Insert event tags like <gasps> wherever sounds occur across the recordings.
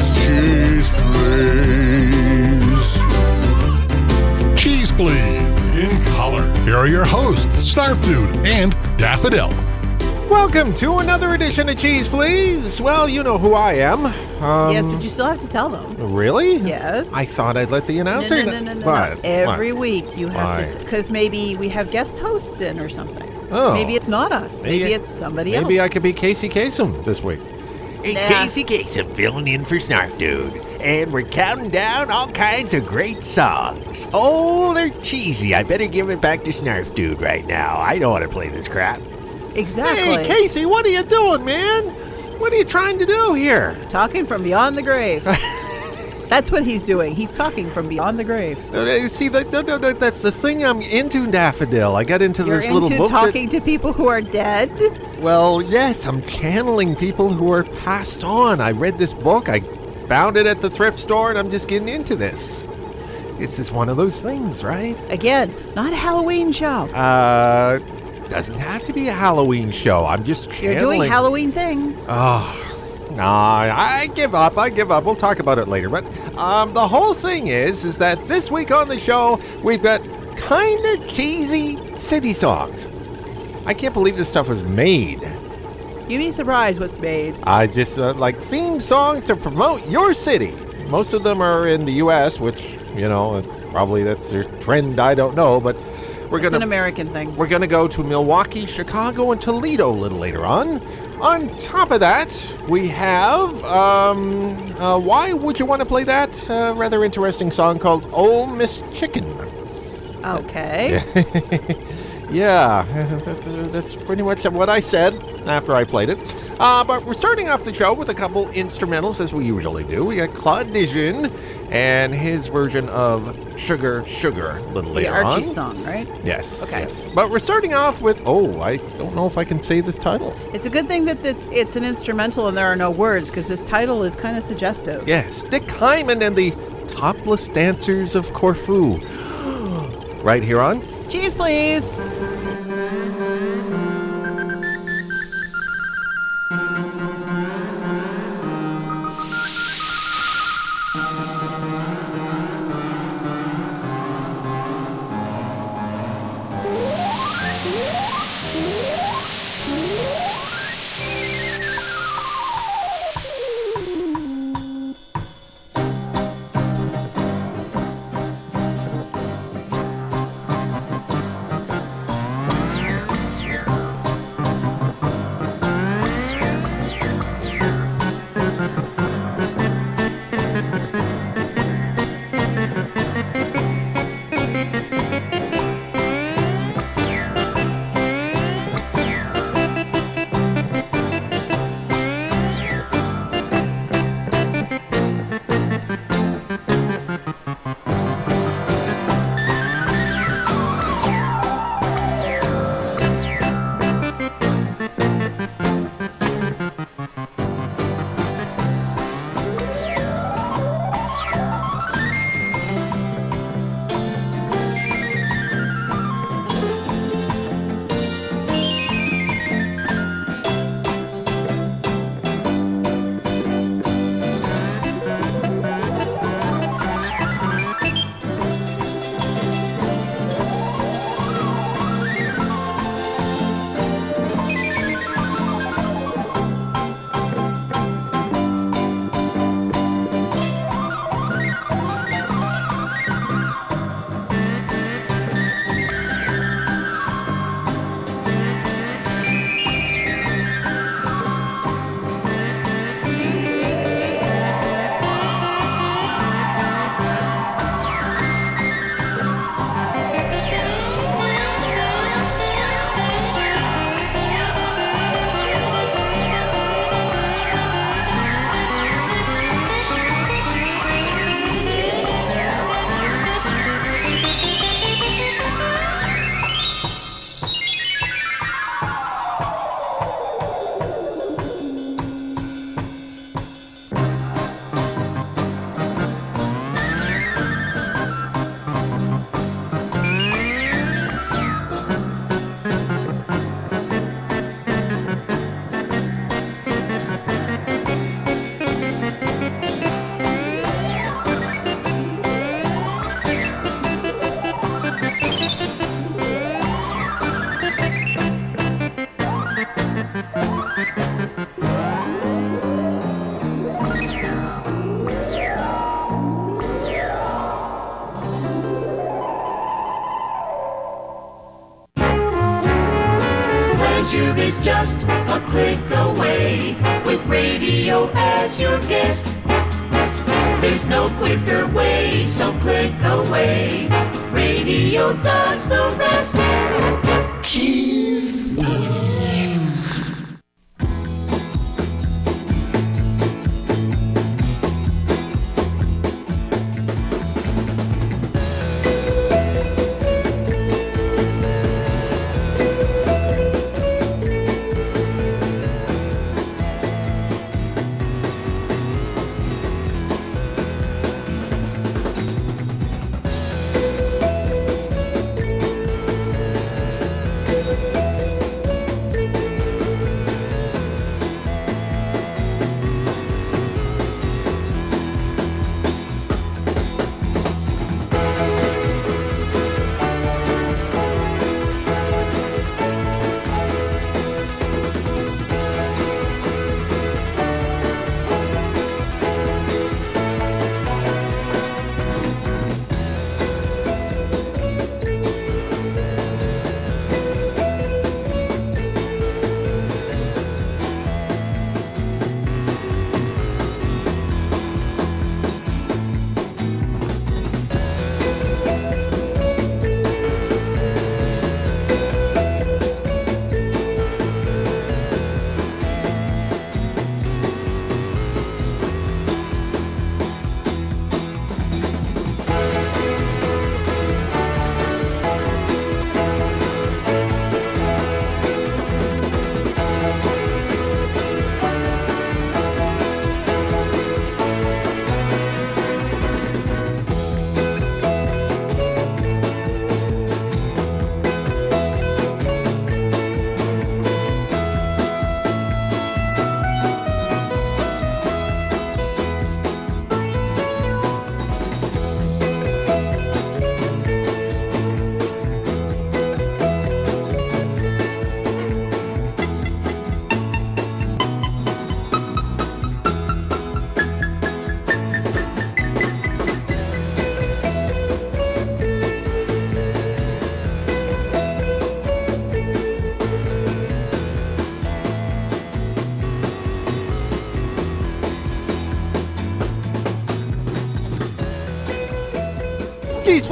Yeah, cheese, please. Cheese Please in color. Here are your hosts, Snarf Dude and Daffodil. Welcome to another edition of Cheese Please. Well, you know who I am. Um, yes, but you still have to tell them. Really? Yes. I thought I'd let the announcer no, no, no, no, What? no. Every What? week you have Why? to, because maybe we have guest hosts in or something. Oh. Maybe it's not us. Maybe, Maybe- it's somebody else. Maybe I could be Casey Kasem this week. It's Nah. Casey Kasem filling in for Snarf Dude. And we're counting down all kinds of great songs. Oh, they're cheesy. I better give it back to Snarf Dude right now. I don't want to play this crap. Exactly. Hey, Casey, what are you doing, man? What are you trying to do here? Talking from beyond the grave. <laughs> That's what he's doing. He's talking from beyond the grave. See, that, no, no, no, that's the thing I'm into, Daffodil. I got into You're this little into book. that- talking to people who are dead? well, yes, I'm channeling people who are passed on. I read this book. I found it at the thrift store, and I'm just getting into this. It's just one of those things, right? Again, not a Halloween show. Uh, doesn't have to be a Halloween show. I'm just channeling. You're doing Halloween things. Oh, nah, I give up. I give up. We'll talk about it later. But um, the whole thing is, is that this week on the show we've got kind of cheesy city songs. I can't believe this stuff was made. You'd be surprised what's made. I just uh, like theme songs to promote your city. Most of them are in the U.S., which you know uh, probably that's their trend. I don't know, but we're It's gonna It's an American thing. we're going to go to Milwaukee, Chicago, and Toledo a little later on. On top of that, we have. Um, uh, why would you want to play that uh, rather interesting song called "Oh Miss Chicken"? Okay. <laughs> Yeah, <laughs> that's, uh, that's pretty much what I said after I played it. Uh, but we're starting off the show with a couple instrumentals, as we usually do. We got Claude Denjean and his version of "Sugar, Sugar" a little The later Archie on. song, right? Yes. Okay. yes. But we're starting off with oh, I don't know if I can say this title. It's a good thing that it's, it's an instrumental and there are no words because this title is kind of suggestive. Yes, Dick Hyman and the Topless Dancers of Corfu. <gasps> right here on Cheese, please.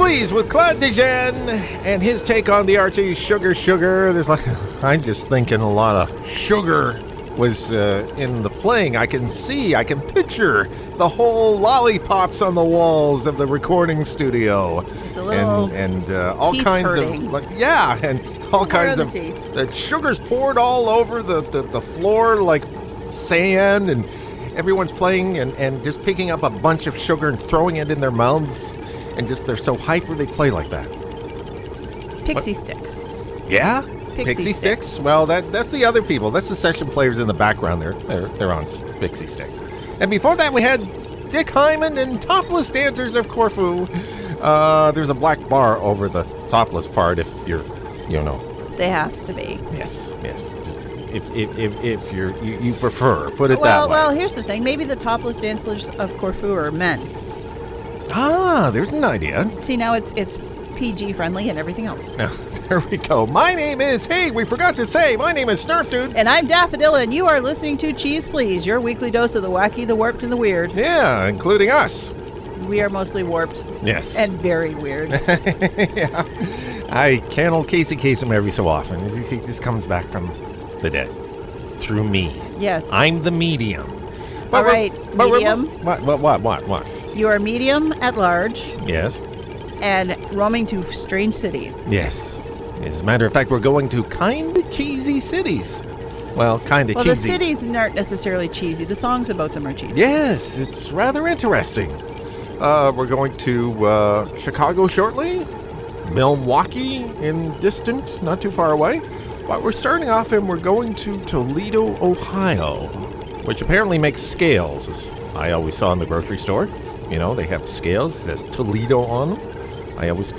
Please with Claude Denjean and his take on the Archie Sugar Sugar. There's like, <laughs> I'm just thinking a lot of sugar was uh, in the playing. I can see, I can picture the whole lollipops on the walls of the recording studio. It's a little and and uh, all kinds hurting. of like yeah, and all kinds of the teeth? the sugar's poured all over the, the, the floor like sand and everyone's playing and, and just picking up a bunch of sugar and throwing it in their mouths and just they're so hyper they play like that. Pixie sticks. Yeah? Pixie sticks. Well, that that's the other people. That's the session players in the background. They're they're they're on pixie sticks. And before that, we had Dick Hyman and Topless Dancers of Corfu. Uh, there's a black bar over the topless part if you're, you know, They has to be. yes, yes. If if if, if you're you, you prefer, put it well, that way. well, here's the thing. Maybe the topless dancers of Corfu are men. Ah, there's an idea. See, now it's it's PG friendly and everything else. Now, <laughs> there we go. My name is. Hey, we forgot to say. My name is Snarf Dude. And I'm Daffodilla, and you are listening to Cheese Please, your weekly dose of the wacky, the warped, and the weird. Yeah, including us. We are mostly warped Yes. and very weird. <laughs> yeah. I channel Casey Kasem every so often. He just comes back from the dead through me. Yes. I'm the medium. All but we're- medium. What? What? What? What? What? You are medium at large Yes. and roaming to strange cities. Yes. As a matter of fact, we're going to kind of cheesy cities. Well, kind of cheesy. Well, the cheesy. cities aren't necessarily cheesy. The songs about them are cheesy. Yes, it's rather interesting. Uh, we're going to uh, Chicago shortly, Milwaukee in distant, not too far away. But we're starting off and we're going to Toledo, Ohio, which apparently makes scales. as I always saw in the grocery store. You know, they have scales. It says Toledo on them. I always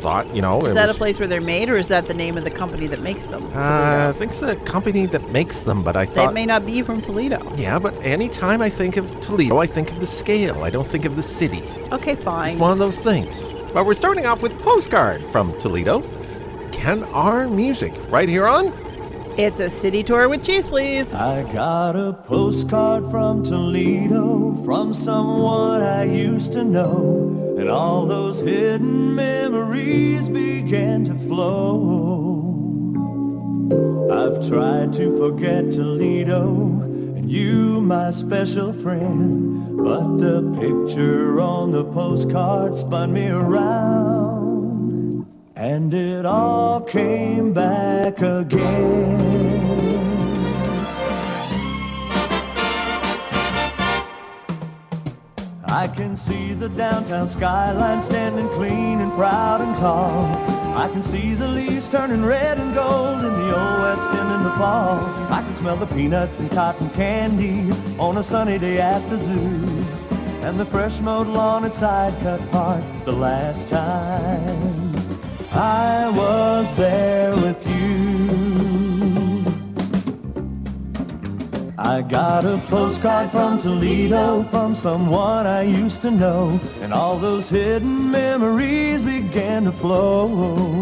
thought, you know, Is that was, a place where they're made, or is that the name of the company that makes them? Uh, I think it's the company that makes them, but I thought may not be from Toledo. yeah, but anytime I think of Toledo, I think of the scale. I don't think of the city. Okay, fine. It's one of those things. But we're starting off with Postcard from Toledo. Can our Music, right here on It's a city tour with Cheese Please. I got a postcard from Toledo from someone I used to know, and all those hidden memories began to flow. I've tried to forget Toledo and you, my special friend, but the picture on the postcard spun me around, and it all came back again. I can see the downtown skyline standing clean and proud and tall. I can see the leaves turning red and gold in the old west end in the fall. I can smell the peanuts and cotton candy on a sunny day at the zoo. And the fresh mowed lawn at Side Cut Park the last time I was there with you. I got a postcard from Toledo from someone I used to know, and all those hidden memories began to flow.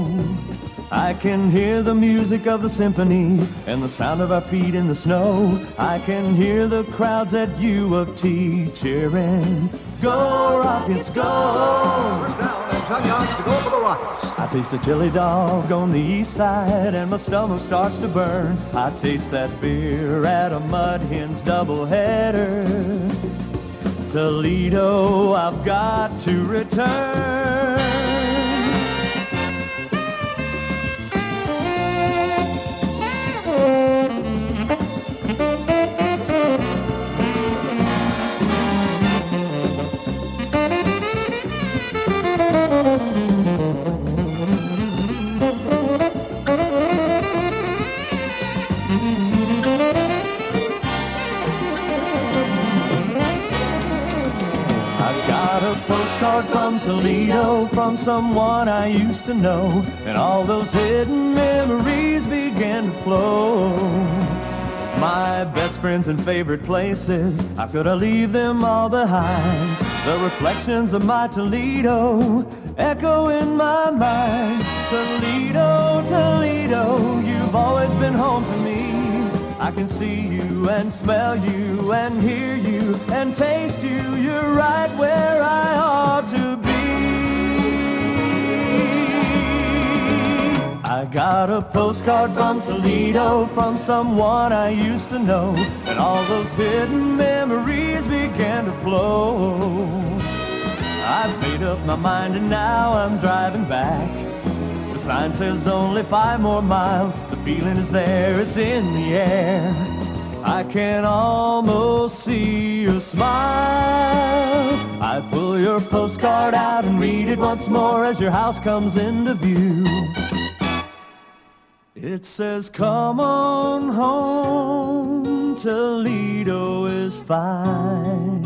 I can hear the music of the symphony and the sound of our feet in the snow. I can hear the crowds at U of T cheering. Go Rockets, go! I taste a chili dog on the east side and my stomach starts to burn. I taste that beer at a Mud Hens doubleheader. Toledo, I've got to return. From Toledo from someone I used to know, and all those hidden memories began to flow. My best friends and favorite places, how could I leave them all behind? The reflections of my Toledo echo in my mind. Toledo, Toledo, you've always been home to me. I can see you and smell you and hear you and taste you. You're right where I ought to be. I got a postcard from Toledo from someone I used to know, and all those hidden memories began to flow. I've made up my mind and now I'm driving back. The sign says only five more miles. Feeling is there, it's in the air. I can almost see your smile. I pull your postcard out and read it once more as your house comes into view. It says, Come on home, Toledo is fine.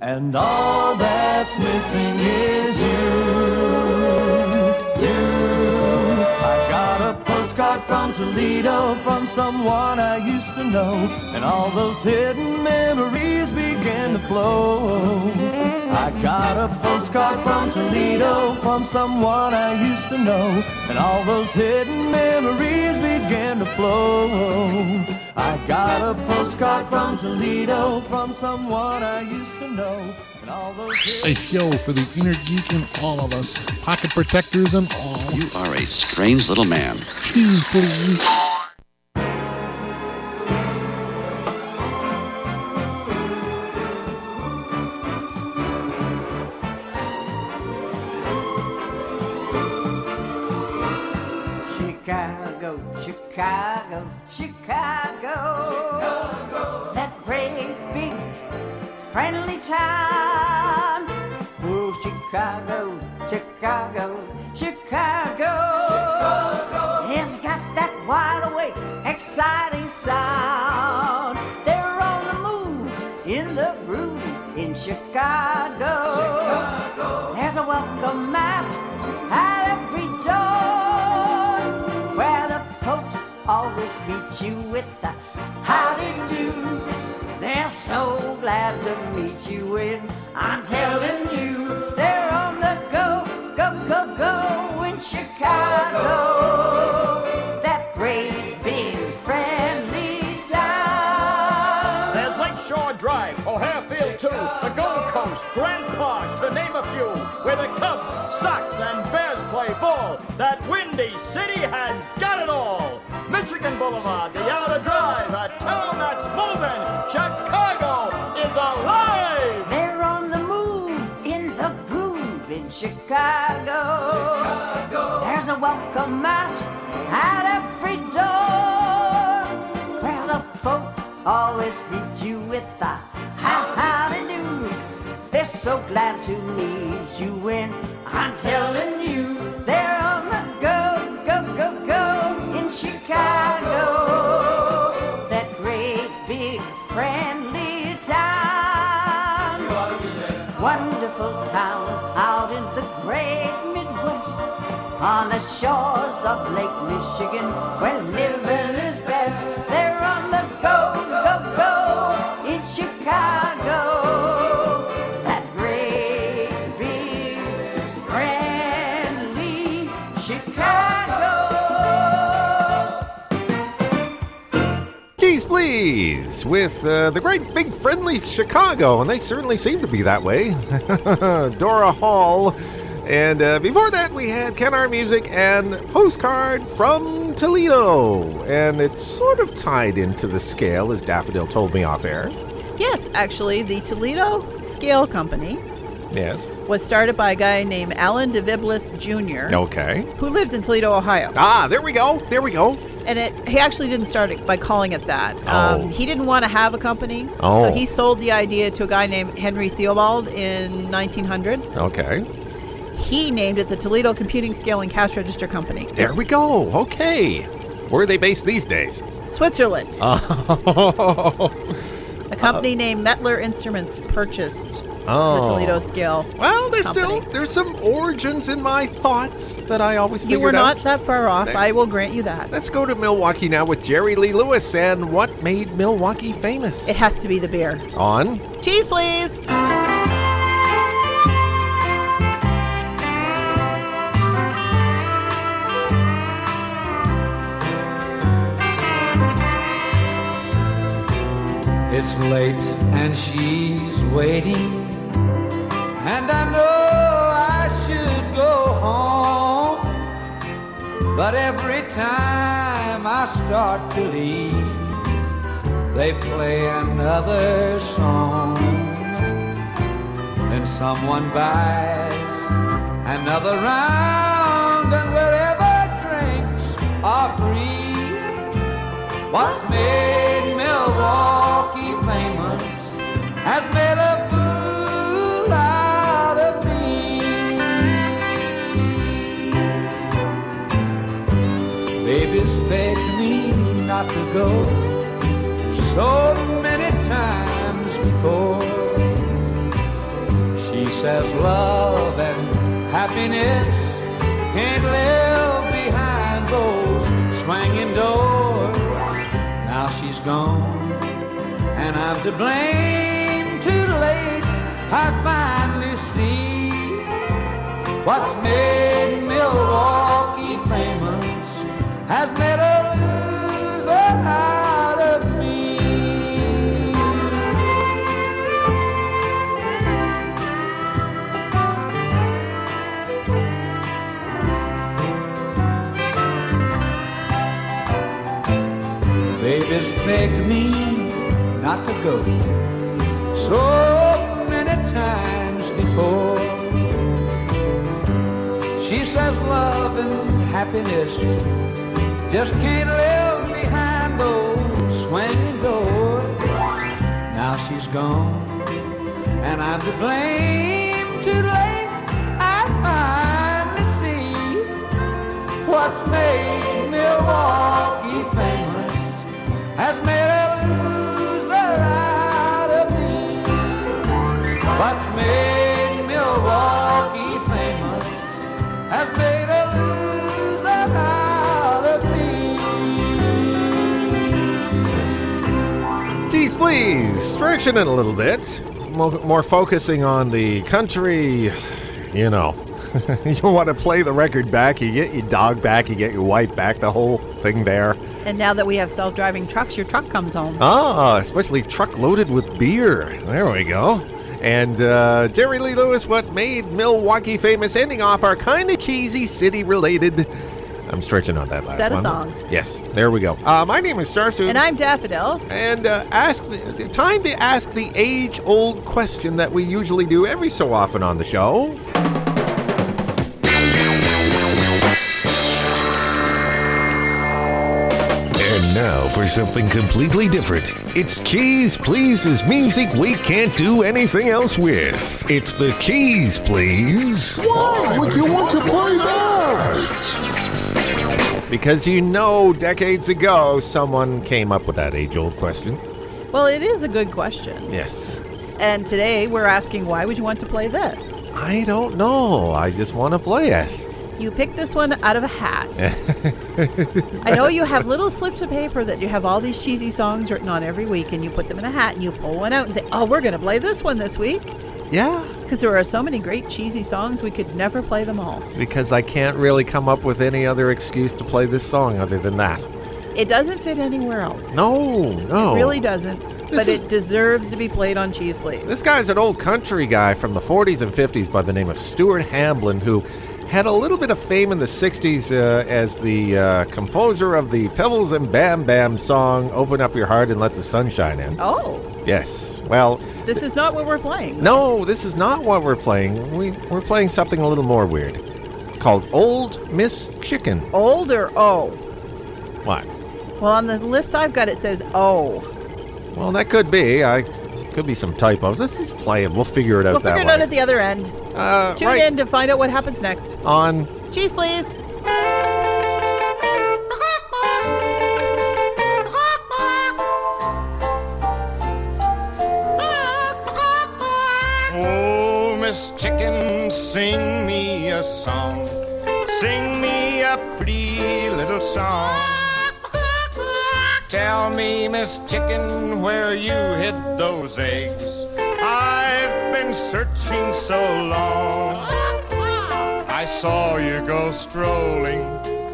And all that's missing is you. You. Postcard from Toledo from someone I used to know. And all those hidden memories began to flow. I got a postcard from Toledo from someone I used to know. And all those hidden memories began to flow. I got a postcard from Toledo from someone I used to know. And all those hidden A show for the inner geek in all of us, pocket protectors and all. You are a strange little man. Cheese, please. welcome mat at every door where the folks always greet you with the howdy do. They're so glad to meet you and I'm telling you they're on the go, go, go, go in Chicago. That great big friendly town. There's Lakeshore Drive, O'Hare Field too. The go Jones, Grant Park, to name a few, where the Cubs, Sox, and Bears play ball. That windy city has got it all. Michigan Boulevard, the Yellow Drive, a town that's moving. Chicago is alive. They're on the move in the groove in Chicago. There's a welcome mat at every door where the folks always greet you with the so glad to meet you and I'm telling you they're on the go, go, go, go in Chicago. That great big friendly town. Wonderful town out in the great Midwest. On the shores of Lake Michigan, where with uh, the great big friendly Chicago, and they certainly seem to be that way. <laughs> Dora Hall. And uh, before that, we had Ken R Music and Postcard from Toledo. And it's sort of tied into the scale, as Daffodil told me off air. Yes, actually, the Toledo Scale Company Yes. was started by a guy named Allen DeVilbiss Jr., Okay. who lived in Toledo, Ohio. Ah, there we go. There we go. And it, he actually didn't start it by calling it that. Oh. Um, he didn't want to have a company, Oh. so he sold the idea to a guy named Henry Theobald in 1900. Okay. He named it the Toledo Computing Scale and Cash Register Company. There we go. Okay. Where are they based these days? Switzerland. <laughs> Oh. A company named Mettler Instruments purchased Oh. the Toledo Scale. Well, there's company. still there's some origins in my thoughts that I always You were figured out. not that far off. There- I will grant you that. Let's go to Milwaukee now with Jerry Lee Lewis and what made Milwaukee famous. It has to be the beer. On Cheese, please. It's late and she's waiting, and I know I should go home. But every time I start to leave, they play another song. Then someone buys another round, and wherever drinks are free. What's made Milwaukee famous has made a fool out of me. Baby's begged me not to go so many times before. She says love and happiness can't live behind those swinging doors. Now she's gone, and I'm to blame. Too late, I finally see what's made Milwaukee famous has made a loser out of me. Baby's begged me to go so many times before. She says love and happiness just can't live behind those swinging doors. Now she's gone, and I'm to blame. Too late, I finally see what's made me Milwaukee Stretching it a little bit. Mo- More focusing on the country, you know. <laughs> you want to play the record back, you get your dog back, you get your wife back, the whole thing there. And now that we have self-driving trucks, your truck comes home. Ah, especially truck loaded with beer. There we go. And uh, Jerry Lee Lewis, what made Milwaukee famous, ending off our kind of cheesy city related. I'm stretching on that last Set of songs. Yes, there we go. Uh, my name is Starstream. And I'm Daffodil. And uh, ask the, the time to ask the age-old question that we usually do every so often on the show. And now for something completely different. It's Cheese Please's music we can't do anything else with. It's the Cheese Please. Why would you want to play that? Because you know, decades ago, someone came up with that age-old question. Well, it is a good question. Yes. And today we're asking why would you want to play this? I don't know. I just want to play it. You picked this one out of a hat. <laughs> I know you have little slips of paper that you have all these cheesy songs written on every week, and you put them in a hat and you pull one out and say, Oh, we're going to play this one this week. Yeah. Because there are so many great cheesy songs, we could never play them all. Because I can't really come up with any other excuse to play this song other than that. It doesn't fit anywhere else. No, no. It really doesn't. but is- it deserves to be played on Cheese Please. This guy's an old country guy from the 40s and 50s by the name of Stuart Hamblen, who had a little bit of fame in the 60s uh, as the uh, composer of the Pebbles and Bam Bam song, Open Up Your Heart and Let the Sun Shine In. Oh, Yes. Well, this is not what we're playing. no, this is not what we're playing. We, we're playing something a little more weird called Old Miss Chicken. Old or O? What? Well, on the list I've got, it says O. Well, that could be. I could be some typos. Let's just play it. We'll figure it out We'll that figure it way. out at the other end. uh, Tune right in to find out what happens next. on Cheese, please. Sing me a song. Sing me a pretty little song. Tell me, Miss Chicken, where you hid those eggs. I've been searching so long. I saw you go strolling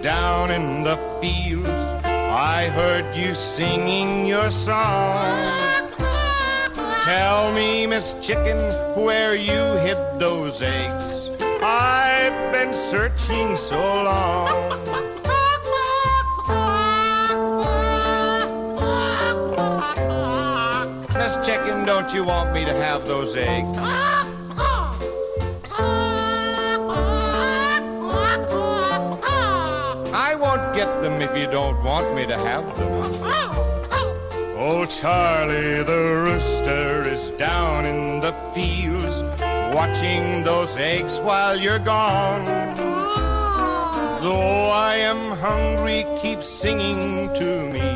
down in the fields. I heard you singing your song. Tell me, Miss Chicken, where you hid those eggs. I've been searching so long. Miss Chicken, don't you want me to have those eggs? I won't get them if you don't want me to have them. Oh, Charlie the rooster is down in the fields watching those eggs while you're gone. Though I am hungry, keep singing to me.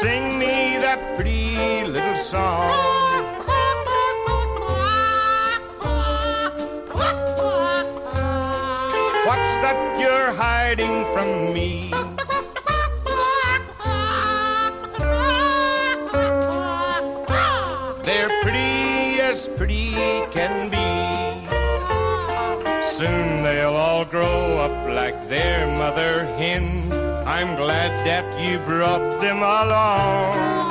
Sing me that pretty little song. What's that you're hiding from me? Can be. Soon they'll all grow up like their mother hen. I'm glad that you brought them along.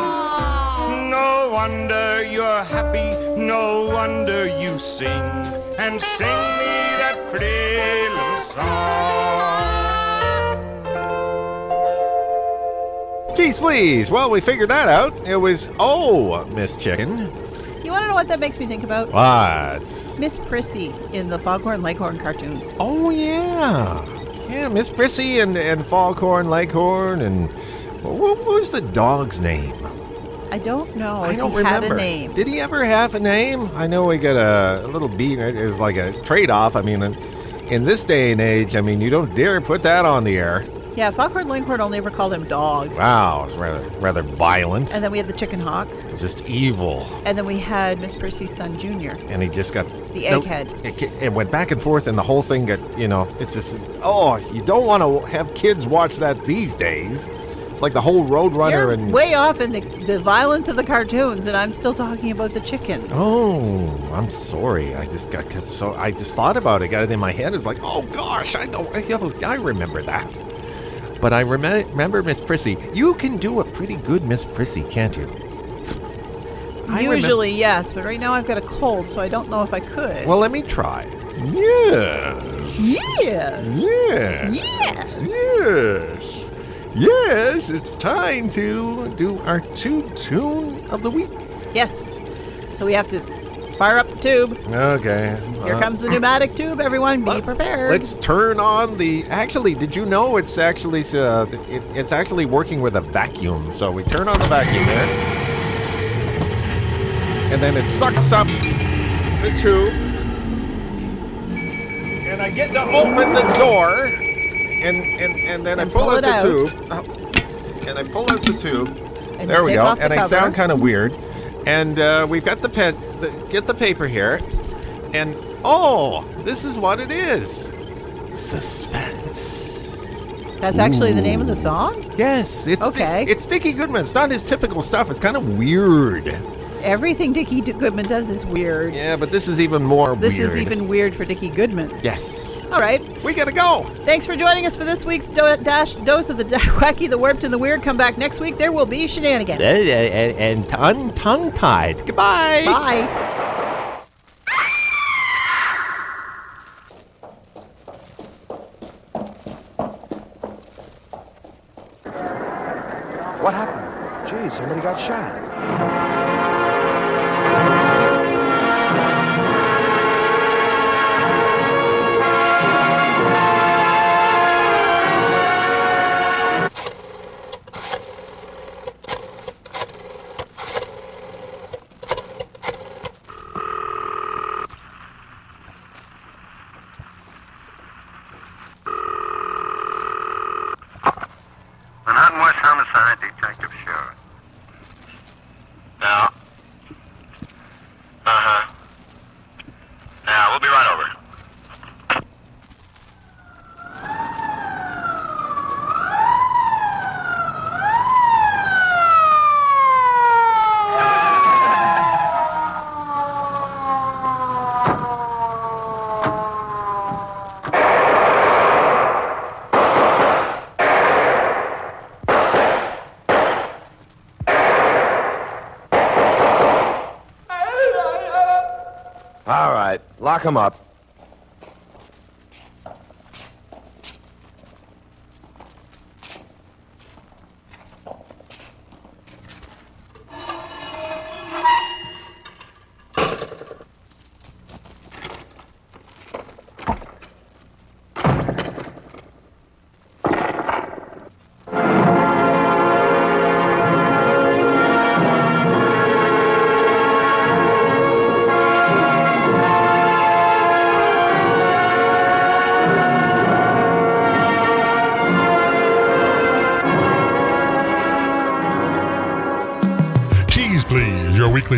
No wonder you're happy, no wonder you sing. And sing me that pretty little song. Geez, please. Well, we figured that out. It was oh, Miss Chicken. Want to know what that makes me think about? What? Miss Prissy in the Foghorn Leghorn cartoons. Oh yeah, yeah, Miss Prissy and and Foghorn Leghorn and what, what was the dog's name? I don't know I don't he remember. had a name. Did he ever have a name? I know we got a, a little beat. It is like a trade-off. I mean, in, in this day and age, I mean, you don't dare put that on the air. Yeah, Foghorn Leghorn only ever called him dog. Wow, it's rather rather violent. And then we had the chicken hawk. It's just evil. And then we had Miss Prissy's son, Junior. and he just got The no, egghead. It, it went back and forth, and the whole thing got you know. It's just oh, you don't want to have kids watch that these days. It's like the whole Roadrunner You're and way off in the, the violence of the cartoons, and I'm still talking about the chickens. oh, I'm sorry. I just got so I just thought about it, got it in my head. It's like oh gosh, I oh, I remember that. But I remem- remember Miss Prissy. You can do a pretty good Miss Prissy, can't you? I remem- Usually, yes, but right now I've got a cold, so I don't know if I could. Well, let me try. Yeah. yes. Yeah. Yes. Yes. Yes, it's time to do our two tune of the week. Yes. So we have to fire up the tube. Okay. Here uh, comes the pneumatic tube, everyone. Be prepared. Let's turn on the. Actually, did you know it's actually uh, it, it's actually working with a vacuum? So we turn on the vacuum there, and then it sucks up the tube, and I get to open the door, and and and then I pull, pull out the out. tube, Oh, and I pull out the tube. And there we go, and I sound kind of weird. And uh, we've got the pen. The, get the paper here, and oh, this is what it is. Suspense. That's actually the name of the song? Yes, it's Okay. it's Dickie Goodman. It's not his typical stuff. It's kind of weird. Everything Dickie Goodman does is weird. Yeah, but this is even more This weird. is even weird for Dickie Goodman. Yes. All right. We gotta go. Thanks for joining us for this week's do- dash dose of the <laughs> wacky, the warped, and the weird. Come back next week. There will be shenanigans. And, and, and tongue tied. Goodbye. Bye. Lock him up.